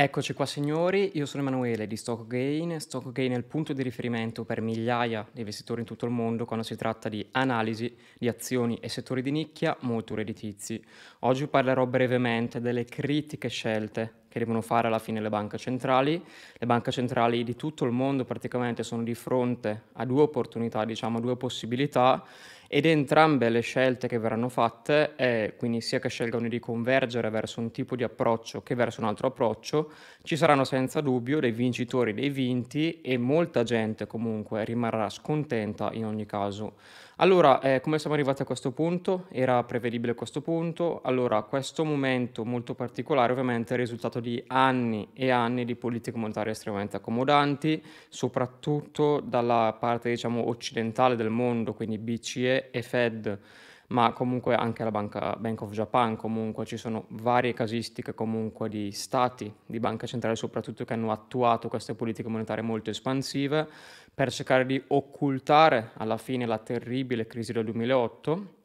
Eccoci qua signori, io sono Emanuele di StockGain. StockGain è il punto di riferimento per migliaia di investitori in tutto il mondo quando si tratta di analisi di azioni e settori di nicchia molto redditizi. Oggi parlerò brevemente delle critiche scelte che devono fare alla fine le banche centrali. Le banche centrali di tutto il mondo praticamente sono di fronte a due opportunità, diciamo due possibilità ed entrambe le scelte che verranno fatte, è, quindi sia che scelgano di convergere verso un tipo di approccio che verso un altro approccio, ci saranno senza dubbio dei vincitori dei vinti e molta gente comunque rimarrà scontenta in ogni caso. Allora, eh, come siamo arrivati a questo punto? Era prevedibile questo punto? Allora, questo momento molto particolare ovviamente è il risultato di anni e anni di politiche monetarie estremamente accomodanti, soprattutto dalla parte diciamo occidentale del mondo, quindi BCE e Fed, ma comunque anche la banca, Bank of Japan, comunque ci sono varie casistiche comunque di stati, di banche centrali soprattutto che hanno attuato queste politiche monetarie molto espansive per cercare di occultare alla fine la terribile crisi del 2008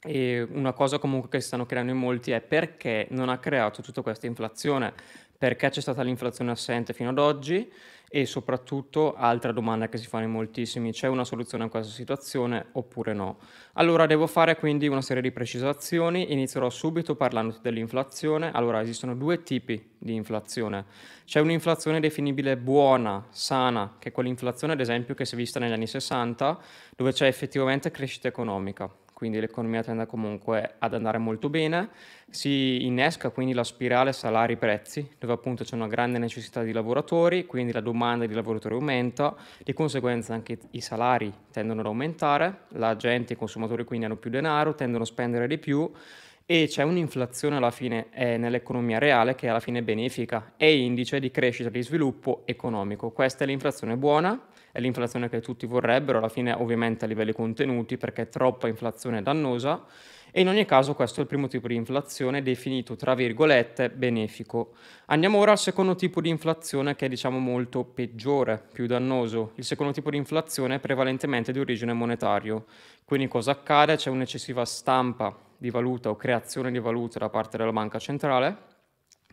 e una cosa comunque che si stanno creando in molti è perché non ha creato tutta questa inflazione, perché c'è stata l'inflazione assente fino ad oggi e soprattutto altra domanda che si fanno in moltissimi, c'è una soluzione a questa situazione oppure no? Allora devo fare quindi una serie di precisazioni, inizierò subito parlando dell'inflazione. Allora esistono due tipi di inflazione. C'è un'inflazione definibile buona, sana, che è quell'inflazione ad esempio che si è vista negli anni 60, dove c'è effettivamente crescita economica quindi l'economia tende comunque ad andare molto bene, si innesca quindi la spirale salari-prezzi, dove appunto c'è una grande necessità di lavoratori, quindi la domanda di lavoratori aumenta, di conseguenza anche i salari tendono ad aumentare, la gente, i consumatori quindi hanno più denaro, tendono a spendere di più e c'è un'inflazione alla fine eh, nell'economia reale che alla fine benefica, è indice di crescita e di sviluppo economico. Questa è l'inflazione buona, è l'inflazione che tutti vorrebbero, alla fine ovviamente a livelli contenuti perché troppa inflazione è dannosa e in ogni caso questo è il primo tipo di inflazione definito tra virgolette benefico. Andiamo ora al secondo tipo di inflazione che è diciamo molto peggiore, più dannoso. Il secondo tipo di inflazione è prevalentemente di origine monetario. Quindi cosa accade? C'è un'eccessiva stampa di valuta o creazione di valuta da parte della banca centrale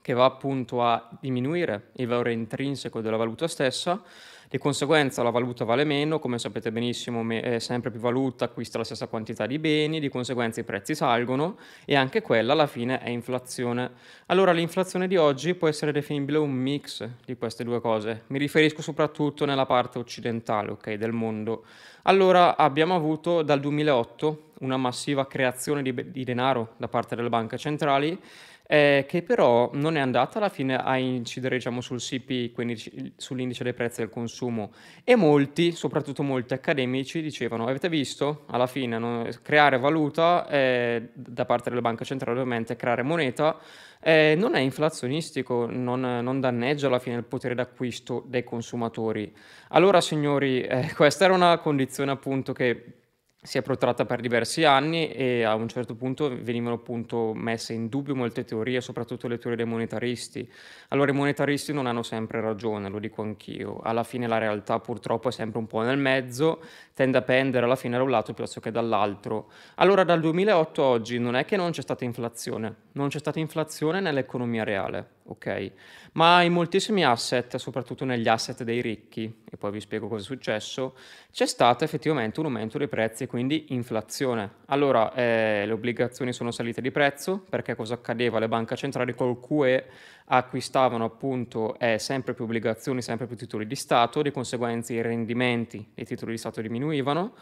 che va appunto a diminuire il valore intrinseco della valuta stessa di conseguenza la valuta vale meno, come sapete benissimo me- sempre più valuta acquista la stessa quantità di beni, di conseguenza i prezzi salgono e anche quella alla fine è inflazione. Allora l'inflazione di oggi può essere definibile un mix di queste due cose, mi riferisco soprattutto nella parte occidentale okay, del mondo. Allora abbiamo avuto dal 2008 una massiva creazione di, di denaro da parte delle banche centrali eh, che però non è andata alla fine a incidere diciamo, sul CP, quindi sull'indice dei prezzi del consumo. E molti, soprattutto molti accademici, dicevano: Avete visto alla fine no, creare valuta eh, da parte delle banche centrali, ovviamente creare moneta. Eh, non è inflazionistico, non, non, danneggia alla fine il potere d'acquisto dei consumatori. Allora, signori, eh, questa era una condizione appunto che si è protratta per diversi anni e a un certo punto venivano appunto messe in dubbio molte teorie, soprattutto le teorie dei monetaristi. Allora i monetaristi non hanno sempre ragione, lo dico anch'io. Alla fine la realtà purtroppo è sempre un po' nel mezzo, tende a pendere alla fine da un lato piuttosto che dall'altro. Allora dal 2008 a oggi non è che non c'è stata inflazione, non c'è stata inflazione nell'economia reale, ok? Ma in moltissimi asset, soprattutto negli asset dei ricchi, e poi vi spiego cosa è successo, c'è stato effettivamente un aumento dei prezzi, quindi inflazione. Allora, eh, le obbligazioni sono salite di prezzo, perché cosa accadeva? Le banche centrali col QE acquistavano appunto eh, sempre più obbligazioni, sempre più titoli di Stato, di conseguenza i rendimenti dei titoli di Stato diminuivano,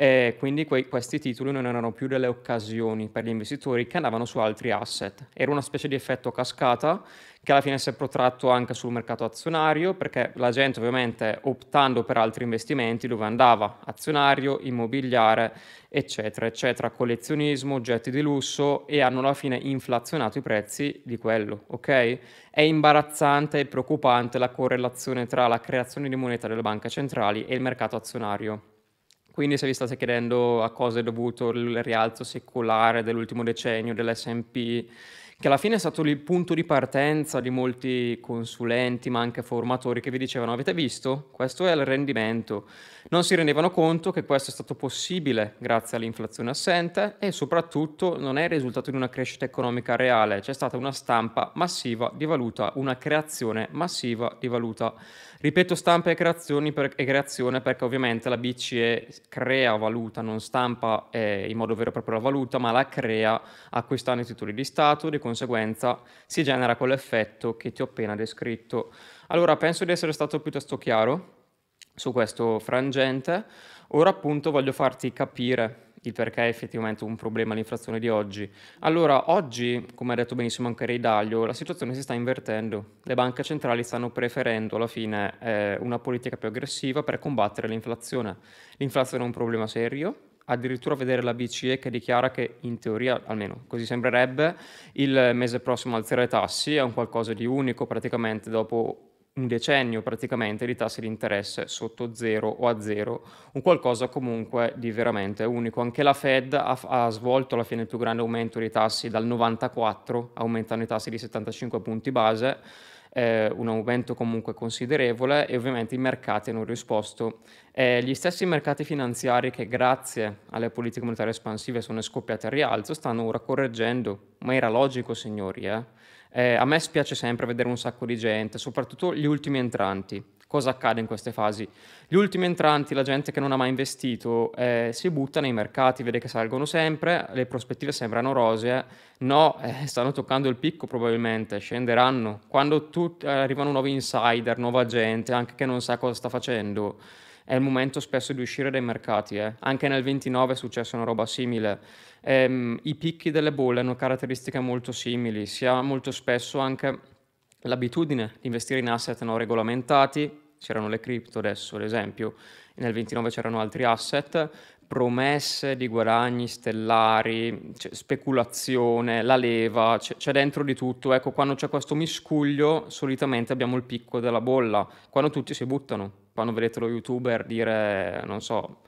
e quindi que- questi titoli non erano più delle occasioni per gli investitori che andavano su altri asset. Era una specie di effetto cascata che alla fine si è protratto anche sul mercato azionario perché la gente ovviamente optando per altri investimenti dove andava azionario, immobiliare, eccetera, eccetera, collezionismo, oggetti di lusso e hanno alla fine inflazionato i prezzi di quello, ok? È imbarazzante e preoccupante la correlazione tra la creazione di moneta delle banche centrali e il mercato azionario. Quindi se vi state chiedendo a cosa è dovuto il rialzo secolare dell'ultimo decennio dell'S&P, che alla fine è stato il punto di partenza di molti consulenti, ma anche formatori che vi dicevano avete visto? Questo è il rendimento. Non si rendevano conto che questo è stato possibile grazie all'inflazione assente e soprattutto non è il risultato di una crescita economica reale, c'è stata una stampa massiva di valuta, una creazione massiva di valuta. Ripeto stampa e, per, e creazione perché ovviamente la BCE crea valuta, non stampa eh, in modo vero e proprio la valuta, ma la crea acquistando i titoli di Stato, di conseguenza si genera quell'effetto che ti ho appena descritto. Allora penso di essere stato piuttosto chiaro su questo frangente. Ora appunto voglio farti capire il perché è effettivamente un problema l'inflazione di oggi. Allora, oggi, come ha detto benissimo anche Ray Dalio, la situazione si sta invertendo. Le banche centrali stanno preferendo alla fine eh, una politica più aggressiva per combattere l'inflazione. L'inflazione è un problema serio, addirittura vedere la BCE che dichiara che in teoria, almeno così sembrerebbe, il mese prossimo alzerà i tassi, è un qualcosa di unico praticamente dopo un decennio praticamente di tassi di interesse sotto zero o a zero, un qualcosa comunque di veramente unico. Anche la Fed ha, ha svolto alla fine il più grande aumento dei tassi dal 94, aumentando i tassi di 75 punti base, eh, un aumento comunque considerevole e ovviamente i mercati hanno risposto. Eh, gli stessi mercati finanziari che grazie alle politiche monetarie espansive sono scoppiati a rialzo stanno ora correggendo, ma era logico signori, eh? Eh, a me spiace sempre vedere un sacco di gente, soprattutto gli ultimi entranti. Cosa accade in queste fasi? Gli ultimi entranti, la gente che non ha mai investito, eh, si butta nei mercati, vede che salgono sempre, le prospettive sembrano rosee, no, eh, stanno toccando il picco probabilmente, scenderanno. Quando tu, eh, arrivano nuovi insider, nuova gente, anche che non sa cosa sta facendo, è il momento spesso di uscire dai mercati. Eh. Anche nel 29 è successa una roba simile ehm, i picchi delle bolle hanno caratteristiche molto simili, si ha molto spesso anche l'abitudine di investire in asset non regolamentati, c'erano le cripto adesso ad esempio, nel 29 c'erano altri asset, promesse di guadagni stellari, speculazione, la leva, c'è, c'è, dentro di tutto. Ecco, quando c'è questo miscuglio, solitamente abbiamo il picco della bolla, quando tutti si buttano. Quando vedete lo youtuber dire, non so,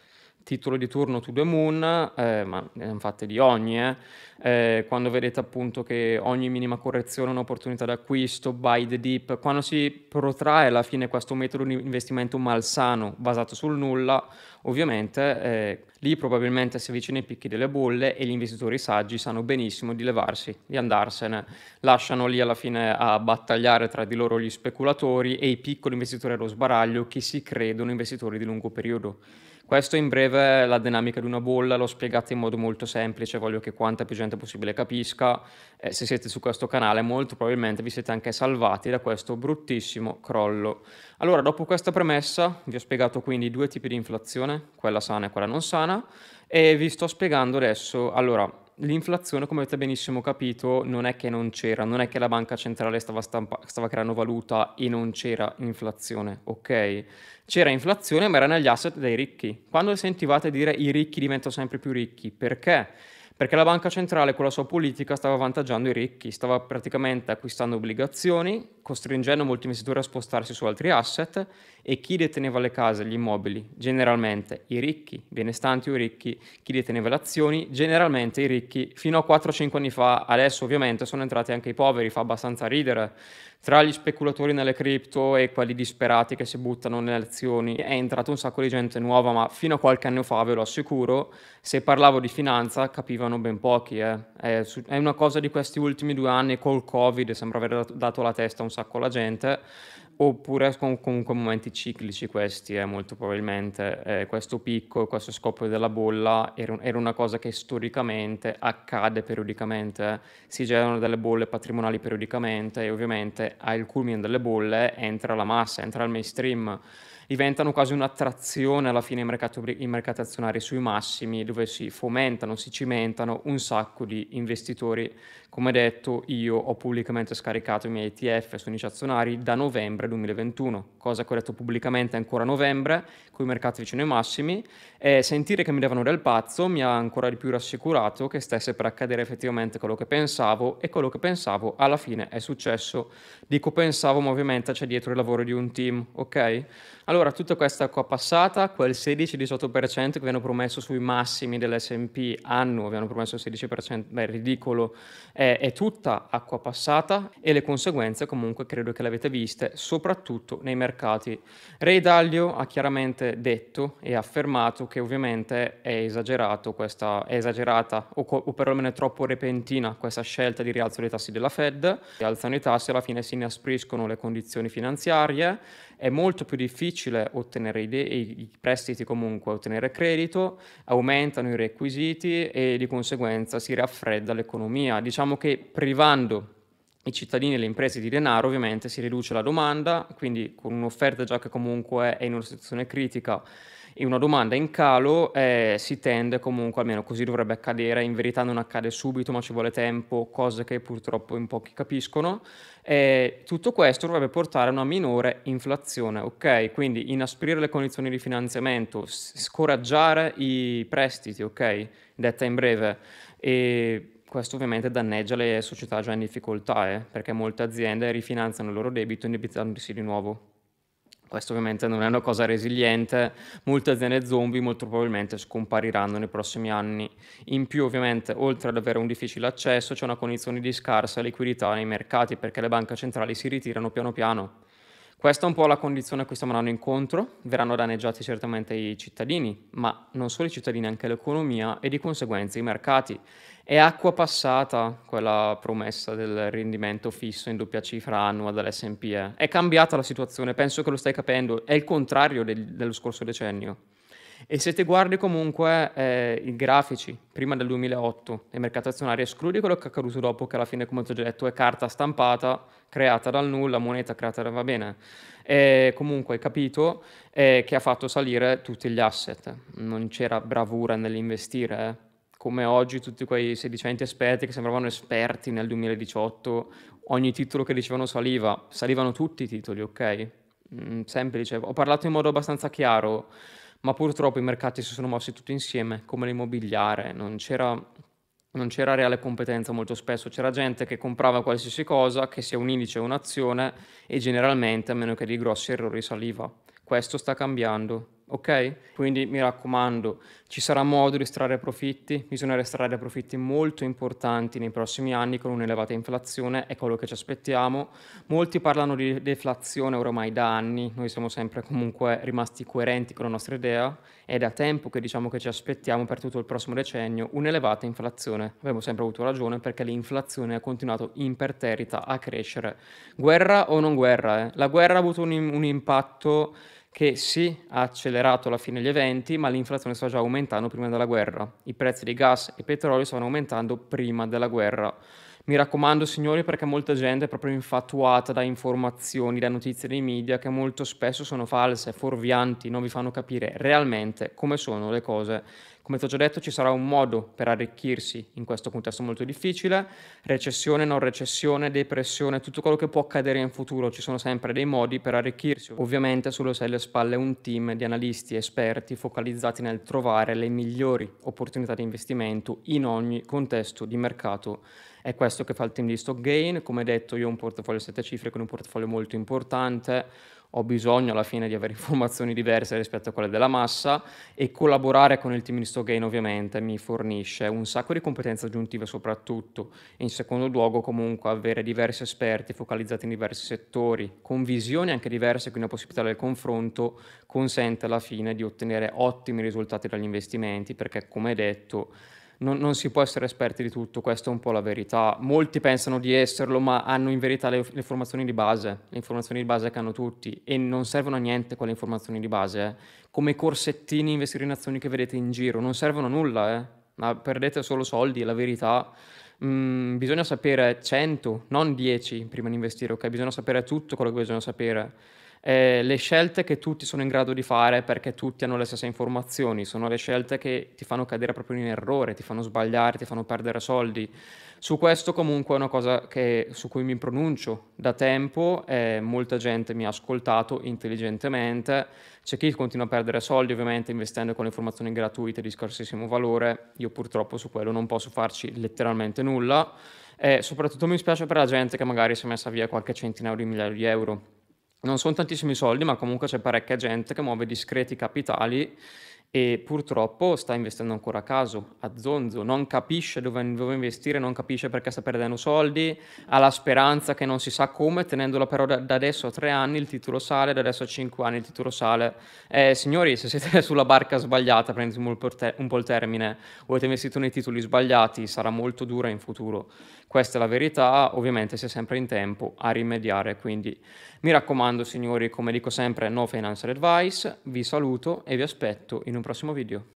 titolo di turno to the moon, eh, ma ne hanno fatte di ogni, eh. Eh, quando vedete appunto che ogni minima correzione è un'opportunità d'acquisto, buy the dip, quando si protrae alla fine questo metodo di investimento malsano basato sul nulla, ovviamente eh, lì probabilmente si avvicina i picchi delle bolle e gli investitori saggi sanno benissimo di levarsi, di andarsene, lasciano lì alla fine a battagliare tra di loro gli speculatori e i piccoli investitori allo sbaraglio che si credono investitori di lungo periodo. Questo in breve la dinamica di una bolla, l'ho spiegata in modo molto semplice, voglio che quanta più gente possibile capisca. Eh, se siete su questo canale molto probabilmente vi siete anche salvati da questo bruttissimo crollo. Allora, dopo questa premessa, vi ho spiegato quindi due tipi di inflazione, quella sana e quella non sana, e vi sto spiegando adesso, allora, l'inflazione, come avete benissimo capito, non è che non c'era, non è che la banca centrale stava, stampa- stava creando valuta e non c'era inflazione, ok? C'era inflazione, ma era negli asset dei ricchi. Quando sentivate dire i ricchi diventano sempre più ricchi, perché? Perché la banca centrale con la sua politica stava avvantaggiando i ricchi, stava praticamente acquistando obbligazioni, costringendo molti investitori a spostarsi su altri asset e chi deteneva le case, gli immobili, generalmente i ricchi, benestanti o ricchi, chi deteneva le azioni, generalmente i ricchi, fino a 4-5 anni fa, adesso ovviamente sono entrati anche i poveri, fa abbastanza ridere, tra gli speculatori nelle cripto e quelli disperati che si buttano nelle azioni è entrato un sacco di gente nuova, ma fino a qualche anno fa, ve lo assicuro, se parlavo di finanza capivano ben pochi. Eh. È, è, una cosa di questi ultimi due anni col Covid, sembra aver dato la testa a un sacco alla gente Oppure con comunque momenti ciclici questi, eh, molto probabilmente. Eh, questo picco, questo scoppio della bolla era, era, una cosa che storicamente accade periodicamente. Eh. Si generano delle bolle patrimoniali periodicamente e ovviamente al culmine delle bolle entra la massa, entra il mainstream diventano quasi un'attrazione alla fine i mercati, mercati azionari sui massimi dove si fomentano, si cimentano un sacco di investitori. Come detto, io ho pubblicamente scaricato i miei ETF su indici azionari da novembre 2021, cosa che ho detto pubblicamente ancora a novembre, con i mercati vicino ai massimi, e sentire che mi davano del pazzo mi ha ancora di più rassicurato che stesse per accadere effettivamente quello che pensavo e quello che pensavo alla fine è successo. Dico pensavo, ma ovviamente c'è dietro il lavoro di un team, ok? Allora, tutta questa acqua passata, quel 16-18% che avevano promesso sui massimi dell'S&P anno, avevano promesso il 16%, beh, ridicolo, è, è tutta acqua passata e le conseguenze comunque credo che le avete viste, soprattutto nei mercati. Ray Dalio ha chiaramente detto e affermato che ovviamente è esagerato questa, è esagerata o, o perlomeno è troppo repentina questa scelta di rialzo dei tassi della Fed, alzano i tassi alla fine si inaspriscono le condizioni finanziarie, è molto più difficile ottenere i, i prestiti comunque, ottenere credito, aumentano i requisiti e di conseguenza si raffredda l'economia. Diciamo che privando i cittadini e le imprese di denaro ovviamente si riduce la domanda, quindi con un'offerta già che comunque è in una situazione critica una domanda in calo eh, si tende comunque, almeno così dovrebbe accadere, in verità non accade subito ma ci vuole tempo, cose che purtroppo in pochi capiscono, eh, tutto questo dovrebbe portare a una minore inflazione, ok? Quindi inasprire le condizioni di finanziamento, scoraggiare i prestiti, ok? Detta in breve. E questo ovviamente danneggia le società già in difficoltà, eh? perché molte aziende rifinanziano il loro debito indebitandosi di nuovo. Questo ovviamente non è una cosa resiliente, molte aziende zombie molto probabilmente scompariranno nei prossimi anni. In più ovviamente oltre ad avere un difficile accesso c'è una condizione di scarsa liquidità nei mercati perché le banche centrali si ritirano piano piano. Questa è un po' la condizione a cui stiamo andando incontro, verranno danneggiati certamente i cittadini, ma non solo i cittadini, anche l'economia e di conseguenza i mercati. È acqua passata quella promessa del rendimento fisso in doppia cifra annua dall'S&P. Eh. È cambiata la situazione, penso che lo stai capendo, è il contrario del, dello scorso decennio. E se ti guardi comunque eh, i grafici prima del 2008 dei mercati azionari, escludi quello che è accaduto dopo, che alla fine, come ti ho già detto, è carta stampata, creata dal nulla, moneta creata da va bene. E comunque hai capito eh, che ha fatto salire tutti gli asset. Non c'era bravura nell'investire, eh. come oggi tutti quei sedicenti esperti che sembravano esperti nel 2018, ogni titolo che dicevano saliva, salivano tutti i titoli, ok? Mm, semplice. Ho parlato in modo abbastanza chiaro ma purtroppo i mercati si sono mossi tutti insieme, come l'immobiliare, non c'era, non c'era reale competenza molto spesso, c'era gente che comprava qualsiasi cosa, che sia un indice o un'azione, e generalmente, a meno che di grossi errori, saliva. Questo sta cambiando ok? Quindi mi raccomando, ci sarà modo di estrarre profitti, bisogna estrarre profitti molto importanti nei prossimi anni con un'elevata inflazione, è quello che ci aspettiamo. Molti parlano di deflazione oramai da anni, noi siamo sempre comunque rimasti coerenti con la nostra idea, è da tempo che diciamo che ci aspettiamo per tutto il prossimo decennio un'elevata inflazione. Abbiamo sempre avuto ragione perché l'inflazione ha continuato imperterrita a crescere. Guerra o non guerra? Eh? La guerra ha avuto un, un impatto che sì, ha accelerato la fine degli eventi, ma l'inflazione stava già aumentando prima della guerra. I prezzi di gas e petrolio stavano aumentando prima della guerra. Mi raccomando, signori, perché molta gente è proprio infatuata da informazioni, da notizie dei media che molto spesso sono false, fuorvianti, non vi fanno capire realmente come sono le cose come ti ho già detto ci sarà un modo per arricchirsi in questo contesto molto difficile, recessione, non recessione, depressione, tutto quello che può accadere in futuro, ci sono sempre dei modi per arricchirsi. Ovviamente solo se alle spalle un team di analisti esperti focalizzati nel trovare le migliori opportunità di investimento in ogni contesto di mercato. È questo che fa il team di Stock Gain, come detto io ho un portafoglio a sette cifre con un portafoglio molto importante, ho bisogno alla fine di avere informazioni diverse rispetto a quelle della massa e collaborare con il team di Stogain ovviamente mi fornisce un sacco di competenze aggiuntive soprattutto in secondo luogo comunque avere diversi esperti focalizzati in diversi settori con visioni anche diverse quindi la possibilità del confronto consente alla fine di ottenere ottimi risultati dagli investimenti perché come detto non, non, si può essere esperti di tutto, questa è un po' la verità. Molti pensano di esserlo, ma hanno in verità le, le, informazioni di base, le informazioni di base che hanno tutti e non servono a niente quelle informazioni di base. Eh. Come corsettini investire in azioni che vedete in giro, non servono a nulla, eh. ma perdete solo soldi, è la verità. Mm, bisogna sapere 100, non 10 prima di investire, ok? Bisogna sapere tutto quello che bisogna sapere. Eh, le scelte che tutti sono in grado di fare perché tutti hanno le stesse informazioni, sono le scelte che ti fanno cadere proprio in errore, ti fanno sbagliare, ti fanno perdere soldi. Su questo comunque è una cosa che, su cui mi pronuncio da tempo, eh, molta gente mi ha ascoltato intelligentemente, c'è chi continua a perdere soldi ovviamente investendo con informazioni gratuite di scarsissimo valore, io purtroppo su quello non posso farci letteralmente nulla. E soprattutto mi spiace per la gente che magari si è messa via qualche centinaio di migliaia di euro non sono tantissimi soldi, ma comunque c'è parecchia gente che muove discreti capitali e purtroppo sta investendo ancora a caso, a zonzo, non capisce dove, dove, investire, non capisce perché sta perdendo soldi, ha la speranza che non si sa come, tenendola però da, da adesso a tre anni il titolo sale, da adesso a cinque anni il titolo sale. Eh, signori, se siete sulla barca sbagliata, prendete un un po' il termine, o avete investito nei titoli sbagliati, sarà molto dura in futuro. Questa è la verità, ovviamente si è sempre in tempo a rimediare, quindi mi raccomando signori, come dico sempre, no financial advice, vi saluto e vi aspetto in un prossimo video.